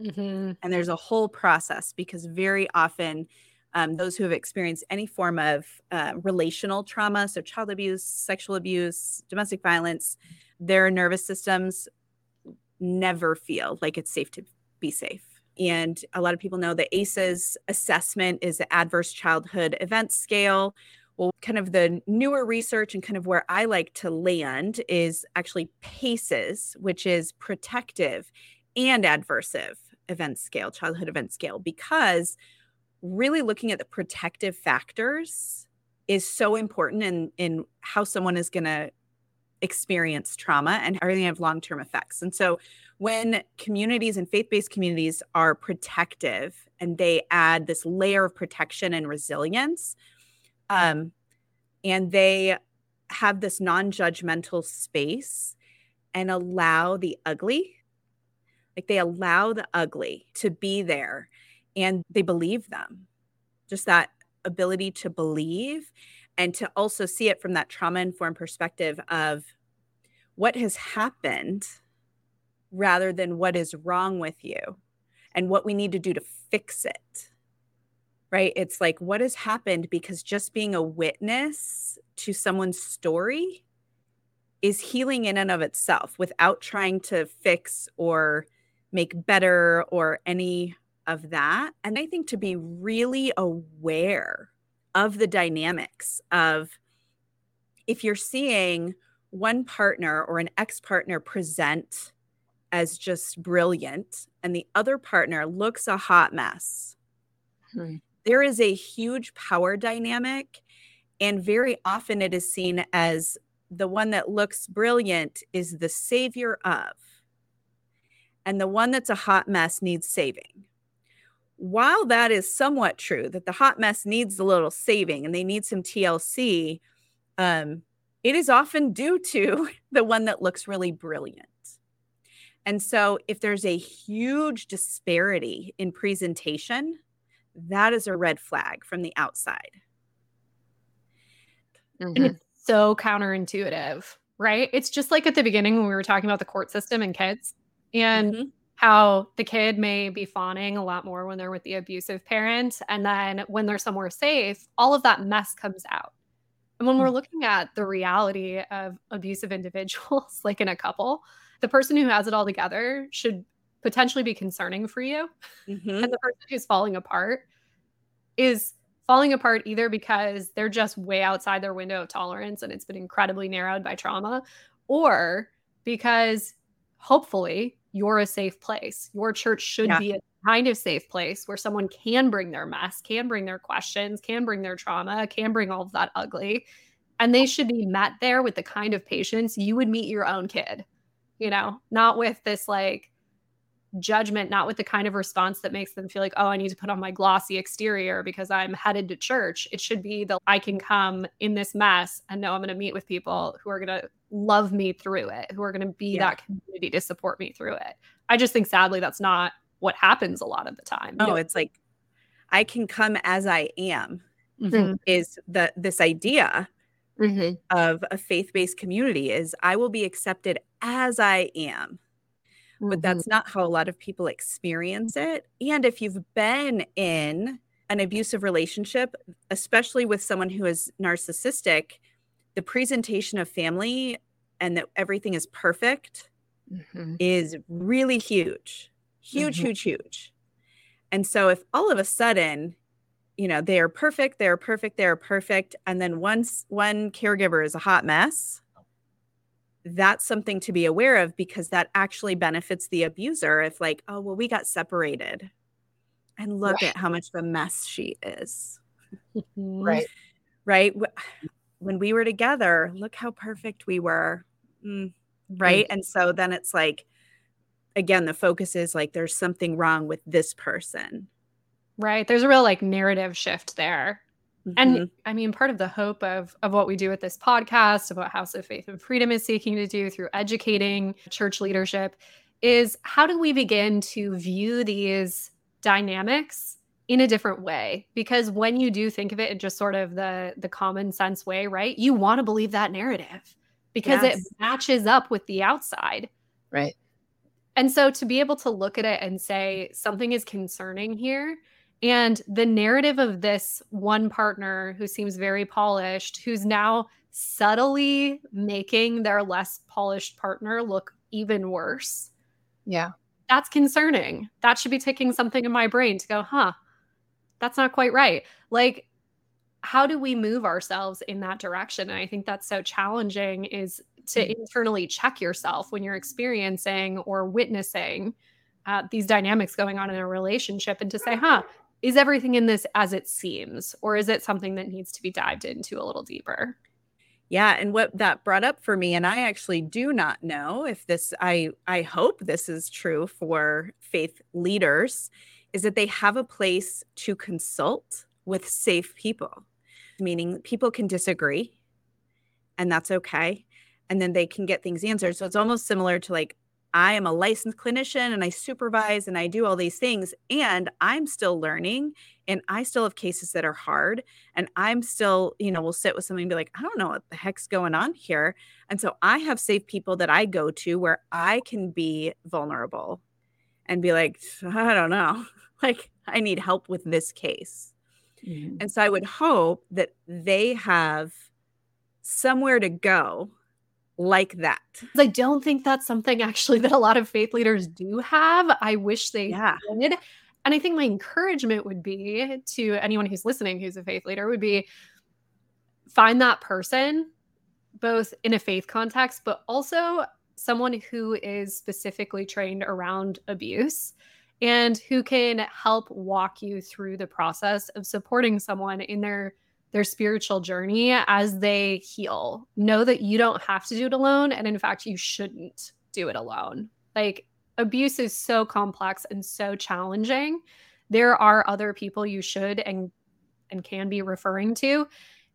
mm-hmm. and there's a whole process because very often um, those who have experienced any form of uh, relational trauma, so child abuse, sexual abuse, domestic violence, their nervous systems never feel like it's safe to be safe. And a lot of people know the ACEs assessment is the Adverse Childhood Event Scale. Well, kind of the newer research and kind of where I like to land is actually PACEs, which is protective and adversive event scale, childhood event scale, because really looking at the protective factors is so important in in how someone is going to experience trauma and are to have long-term effects. And so when communities and faith-based communities are protective and they add this layer of protection and resilience um, and they have this non-judgmental space and allow the ugly like they allow the ugly to be there and they believe them. Just that ability to believe and to also see it from that trauma informed perspective of what has happened rather than what is wrong with you and what we need to do to fix it. Right? It's like what has happened because just being a witness to someone's story is healing in and of itself without trying to fix or make better or any of that. And I think to be really aware of the dynamics of if you're seeing one partner or an ex partner present as just brilliant and the other partner looks a hot mess. Hmm. there is a huge power dynamic and very often it is seen as the one that looks brilliant is the savior of and the one that's a hot mess needs saving while that is somewhat true that the hot mess needs a little saving and they need some tlc um, it is often due to the one that looks really brilliant and so if there's a huge disparity in presentation that is a red flag from the outside. Mm-hmm. And it's so counterintuitive, right? It's just like at the beginning when we were talking about the court system and kids and mm-hmm. How the kid may be fawning a lot more when they're with the abusive parent. And then when they're somewhere safe, all of that mess comes out. And when we're mm. looking at the reality of abusive individuals, like in a couple, the person who has it all together should potentially be concerning for you. Mm-hmm. And the person who's falling apart is falling apart either because they're just way outside their window of tolerance and it's been incredibly narrowed by trauma, or because hopefully you're a safe place. Your church should yeah. be a kind of safe place where someone can bring their mess, can bring their questions, can bring their trauma, can bring all of that ugly. And they should be met there with the kind of patience you would meet your own kid, you know, not with this like, judgment, not with the kind of response that makes them feel like, oh, I need to put on my glossy exterior because I'm headed to church. It should be that I can come in this mess and know I'm going to meet with people who are going to love me through it, who are going to be yeah. that community to support me through it. I just think sadly that's not what happens a lot of the time. Oh, it's like I can come as I am. Mm-hmm. Is the this idea mm-hmm. of a faith-based community is I will be accepted as I am but that's mm-hmm. not how a lot of people experience it. And if you've been in an abusive relationship, especially with someone who is narcissistic, the presentation of family and that everything is perfect mm-hmm. is really huge. Huge, mm-hmm. huge, huge. And so if all of a sudden, you know, they are perfect, they're perfect, they're perfect, and then once one caregiver is a hot mess, that's something to be aware of because that actually benefits the abuser if like oh well we got separated. And look right. at how much of a mess she is. Right. Right? When we were together look how perfect we were. Mm, right? Mm-hmm. and so then it's like again the focus is like there's something wrong with this person. Right there's a real like narrative shift there Mm-hmm. And I mean, part of the hope of of what we do with this podcast, of what House of Faith and Freedom is seeking to do through educating church leadership, is how do we begin to view these dynamics in a different way? Because when you do think of it in just sort of the the common sense way, right? You want to believe that narrative because yes. it matches up with the outside. Right. And so to be able to look at it and say something is concerning here and the narrative of this one partner who seems very polished, who's now subtly making their less polished partner look even worse. Yeah. That's concerning. That should be taking something in my brain to go, huh, that's not quite right. Like, how do we move ourselves in that direction? And I think that's so challenging is to mm-hmm. internally check yourself when you're experiencing or witnessing uh, these dynamics going on in a relationship and to say, huh, is everything in this as it seems or is it something that needs to be dived into a little deeper? Yeah and what that brought up for me and i actually do not know if this i i hope this is true for faith leaders is that they have a place to consult with safe people meaning people can disagree and that's okay and then they can get things answered. So it's almost similar to like I am a licensed clinician and I supervise and I do all these things and I'm still learning and I still have cases that are hard and I'm still, you know, will sit with somebody and be like, I don't know what the heck's going on here. And so I have safe people that I go to where I can be vulnerable and be like, I don't know. Like I need help with this case. Mm-hmm. And so I would hope that they have somewhere to go like that. I don't think that's something actually that a lot of faith leaders do have. I wish they yeah. did. And I think my encouragement would be to anyone who's listening who's a faith leader would be find that person both in a faith context but also someone who is specifically trained around abuse and who can help walk you through the process of supporting someone in their their spiritual journey as they heal. Know that you don't have to do it alone and in fact you shouldn't do it alone. Like abuse is so complex and so challenging. There are other people you should and and can be referring to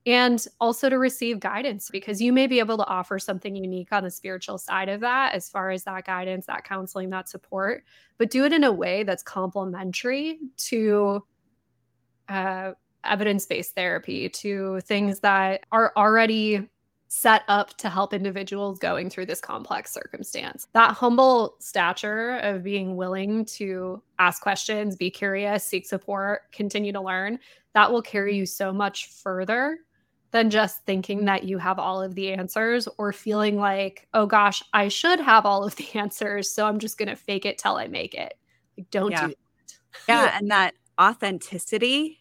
and also to receive guidance because you may be able to offer something unique on the spiritual side of that as far as that guidance that counseling that support but do it in a way that's complementary to uh, evidence-based therapy to things that are already set up to help individuals going through this complex circumstance. That humble stature of being willing to ask questions, be curious, seek support, continue to learn, that will carry you so much further than just thinking that you have all of the answers or feeling like, oh gosh, I should have all of the answers. So I'm just going to fake it till I make it. Like, don't yeah. do that. Yeah. and that authenticity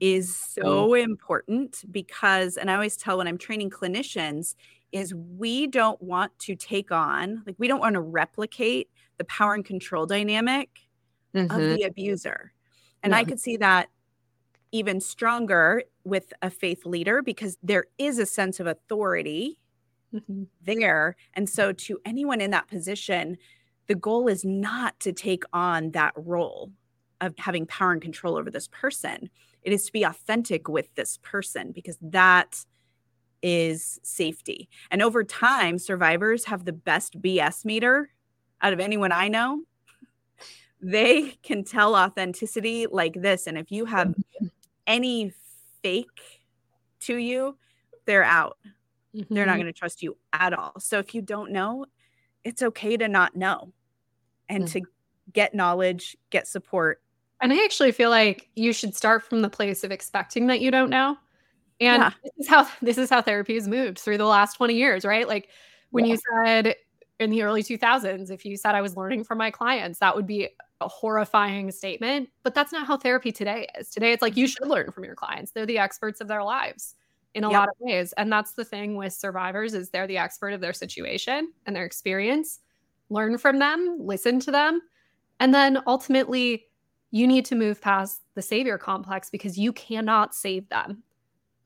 is so important because, and I always tell when I'm training clinicians, is we don't want to take on, like, we don't want to replicate the power and control dynamic mm-hmm. of the abuser. And I could see that even stronger with a faith leader because there is a sense of authority mm-hmm. there. And so, to anyone in that position, the goal is not to take on that role of having power and control over this person. It is to be authentic with this person because that is safety. And over time, survivors have the best BS meter out of anyone I know. They can tell authenticity like this. And if you have mm-hmm any fake to you, they're out. Mm-hmm. They're not mm-hmm. going to trust you at all. So if you don't know, it's okay to not know and mm-hmm. to get knowledge, get support. And I actually feel like you should start from the place of expecting that you don't know. And yeah. this is how this is how therapy has moved through the last 20 years, right? Like when yeah. you said in the early 2000s, if you said I was learning from my clients, that would be a horrifying statement, but that's not how therapy today is. Today, it's like you should learn from your clients. They're the experts of their lives in a yep. lot of ways. And that's the thing with survivors is they're the expert of their situation and their experience. Learn from them, listen to them, and then ultimately you need to move past the savior complex because you cannot save them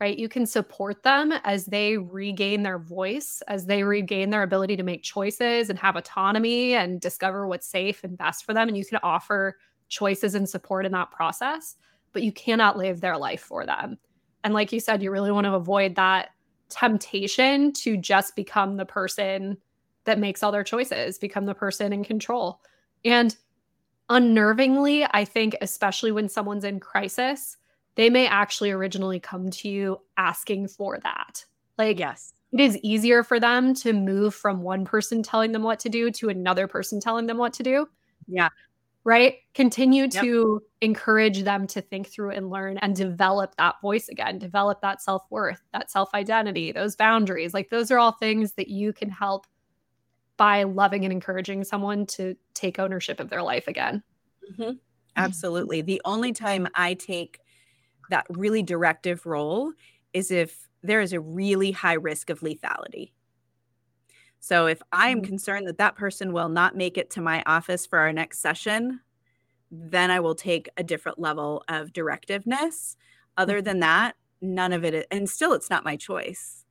right? You can support them as they regain their voice, as they regain their ability to make choices and have autonomy and discover what's safe and best for them. And you can offer choices and support in that process, but you cannot live their life for them. And like you said, you really want to avoid that temptation to just become the person that makes all their choices, become the person in control. And unnervingly, I think, especially when someone's in crisis, they may actually originally come to you asking for that. Like, yes, it is easier for them to move from one person telling them what to do to another person telling them what to do. Yeah. Right. Continue yep. to encourage them to think through and learn and develop that voice again, develop that self worth, that self identity, those boundaries. Like, those are all things that you can help by loving and encouraging someone to take ownership of their life again. Mm-hmm. Absolutely. The only time I take that really directive role is if there is a really high risk of lethality. So if I am mm-hmm. concerned that that person will not make it to my office for our next session, then I will take a different level of directiveness. Other mm-hmm. than that, none of it, is, and still it's not my choice.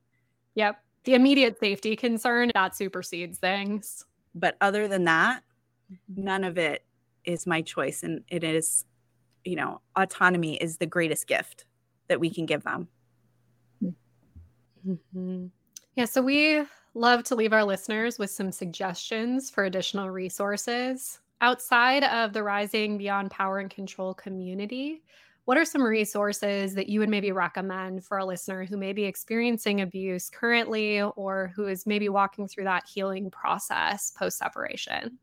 Yep. The immediate safety concern that supersedes things. But other than that, mm-hmm. none of it is my choice. And it is you know, autonomy is the greatest gift that we can give them. Mm-hmm. Yeah. So we love to leave our listeners with some suggestions for additional resources outside of the Rising Beyond Power and Control community. What are some resources that you would maybe recommend for a listener who may be experiencing abuse currently or who is maybe walking through that healing process post separation?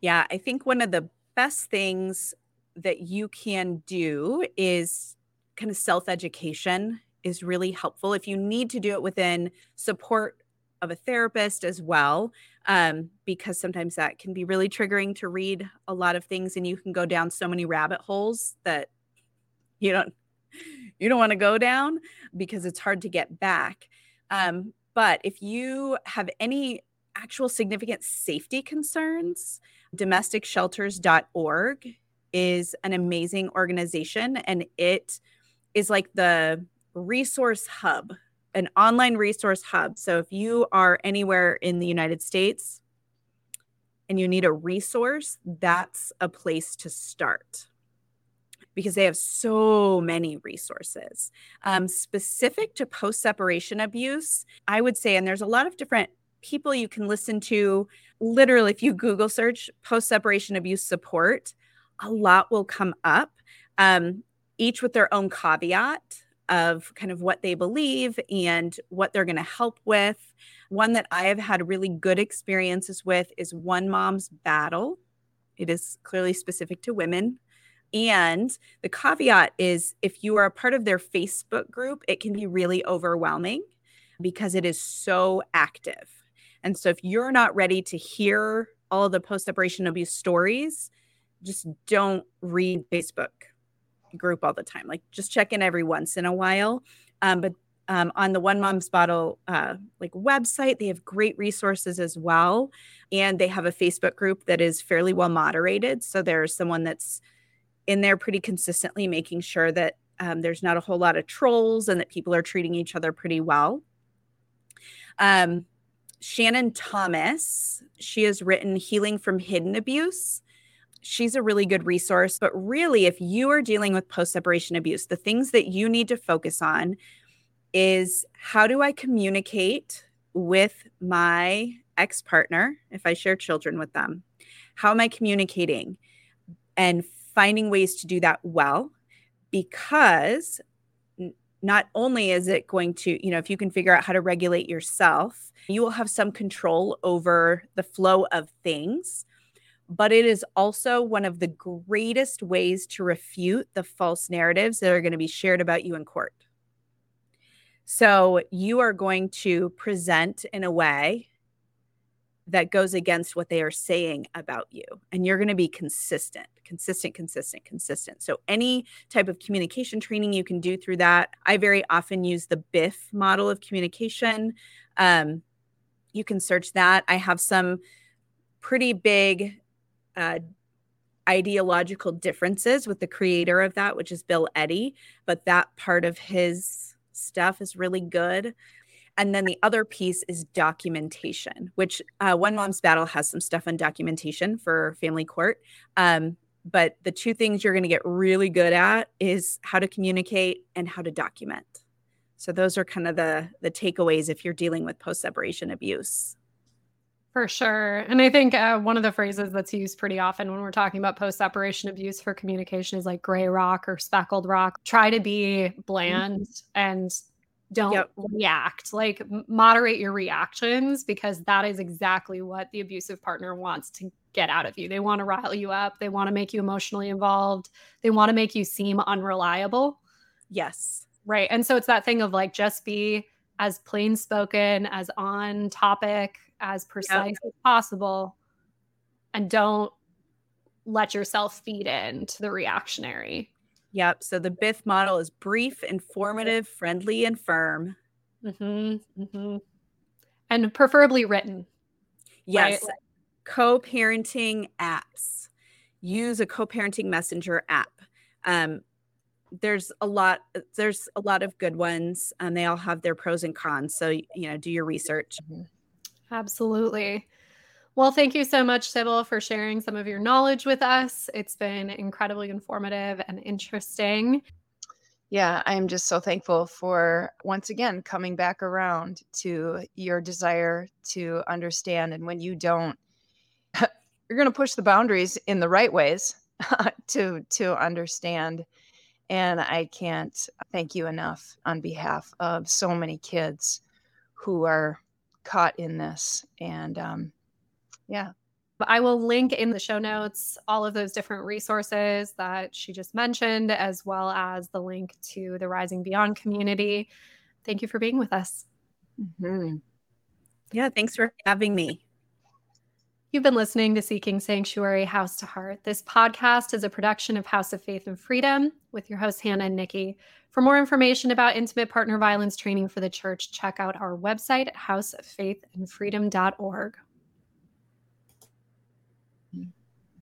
Yeah, I think one of the best things that you can do is kind of self education is really helpful. If you need to do it within support of a therapist as well, um, because sometimes that can be really triggering to read a lot of things and you can go down so many rabbit holes that you don't you don't want to go down because it's hard to get back. Um, but if you have any actual significant safety concerns, domesticshelters.org is an amazing organization and it is like the resource hub, an online resource hub. So if you are anywhere in the United States and you need a resource, that's a place to start because they have so many resources. Um, specific to post separation abuse, I would say, and there's a lot of different people you can listen to. Literally, if you Google search post separation abuse support, a lot will come up, um, each with their own caveat of kind of what they believe and what they're going to help with. One that I have had really good experiences with is One Mom's Battle. It is clearly specific to women and the caveat is if you are a part of their Facebook group, it can be really overwhelming because it is so active. And so if you're not ready to hear all the post separation abuse stories, just don't read Facebook group all the time. Like just check in every once in a while. Um, but um, on the One Mom's Battle uh, like website, they have great resources as well, and they have a Facebook group that is fairly well moderated. So there's someone that's in there pretty consistently, making sure that um, there's not a whole lot of trolls and that people are treating each other pretty well. Um, Shannon Thomas, she has written Healing from Hidden Abuse. She's a really good resource. But really, if you are dealing with post separation abuse, the things that you need to focus on is how do I communicate with my ex partner if I share children with them? How am I communicating? And finding ways to do that well because not only is it going to, you know, if you can figure out how to regulate yourself, you will have some control over the flow of things. But it is also one of the greatest ways to refute the false narratives that are going to be shared about you in court. So you are going to present in a way that goes against what they are saying about you. And you're going to be consistent, consistent, consistent, consistent. So, any type of communication training you can do through that. I very often use the BIFF model of communication. Um, you can search that. I have some pretty big uh, ideological differences with the creator of that, which is Bill Eddy, but that part of his stuff is really good. And then the other piece is documentation, which uh, One Mom's Battle has some stuff on documentation for family court. Um, but the two things you're going to get really good at is how to communicate and how to document. So those are kind of the the takeaways if you're dealing with post separation abuse. For sure. And I think uh, one of the phrases that's used pretty often when we're talking about post separation abuse for communication is like gray rock or speckled rock. Try to be bland mm-hmm. and don't yep. react like moderate your reactions because that is exactly what the abusive partner wants to get out of you they want to rile you up they want to make you emotionally involved they want to make you seem unreliable yes right and so it's that thing of like just be as plain spoken as on topic as precise yep. as possible and don't let yourself feed into the reactionary Yep. So the BIFF model is brief, informative, friendly, and firm. Mm-hmm, mm-hmm. And preferably written. Yes. Right? Co parenting apps. Use a co parenting messenger app. Um, there's a lot there's a lot of good ones and they all have their pros and cons so you know do your research mm-hmm. absolutely well, thank you so much, Sybil, for sharing some of your knowledge with us. It's been incredibly informative and interesting. Yeah, I'm just so thankful for once again coming back around to your desire to understand. And when you don't, you're going to push the boundaries in the right ways to to understand. And I can't thank you enough on behalf of so many kids who are caught in this. And um, yeah. But I will link in the show notes all of those different resources that she just mentioned, as well as the link to the Rising Beyond community. Thank you for being with us. Mm-hmm. Yeah, thanks for having me. You've been listening to Seeking Sanctuary House to Heart. This podcast is a production of House of Faith and Freedom with your hosts, Hannah and Nikki. For more information about intimate partner violence training for the church, check out our website at houseoffaithandfreedom.org.